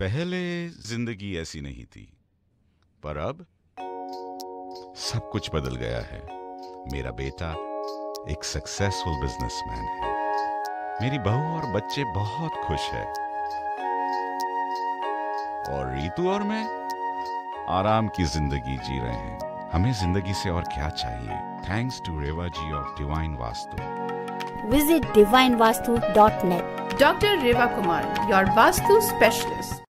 पहले ज़िंदगी ऐसी नहीं थी पर अब सब कुछ बदल गया है। मेरा बेटा एक सक्सेसफुल बिजनेसमैन है। मेरी बहू और बच्चे बहुत खुश है। और रीतू और मैं आराम की ज़िंदगी जी रहे हैं। हमें ज़िंदगी से और क्या चाहिए? Thanks to Reva ji of divine Vastu Visit divinevastu.net. Dr. Reva Kumar, your Vastu Vastu Allow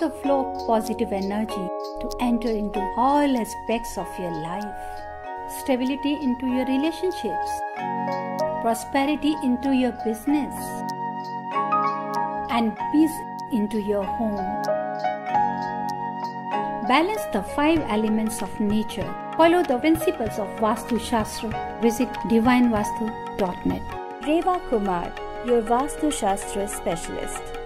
the flow of positive energy to enter into all aspects of your life. Stability into your relationships. Prosperity into your business. And peace into your home. Balance the five elements of nature. Follow the principles of Vastu Shastra. Visit divinevastu.net. Reva Kumar, your Vastu Shastra specialist.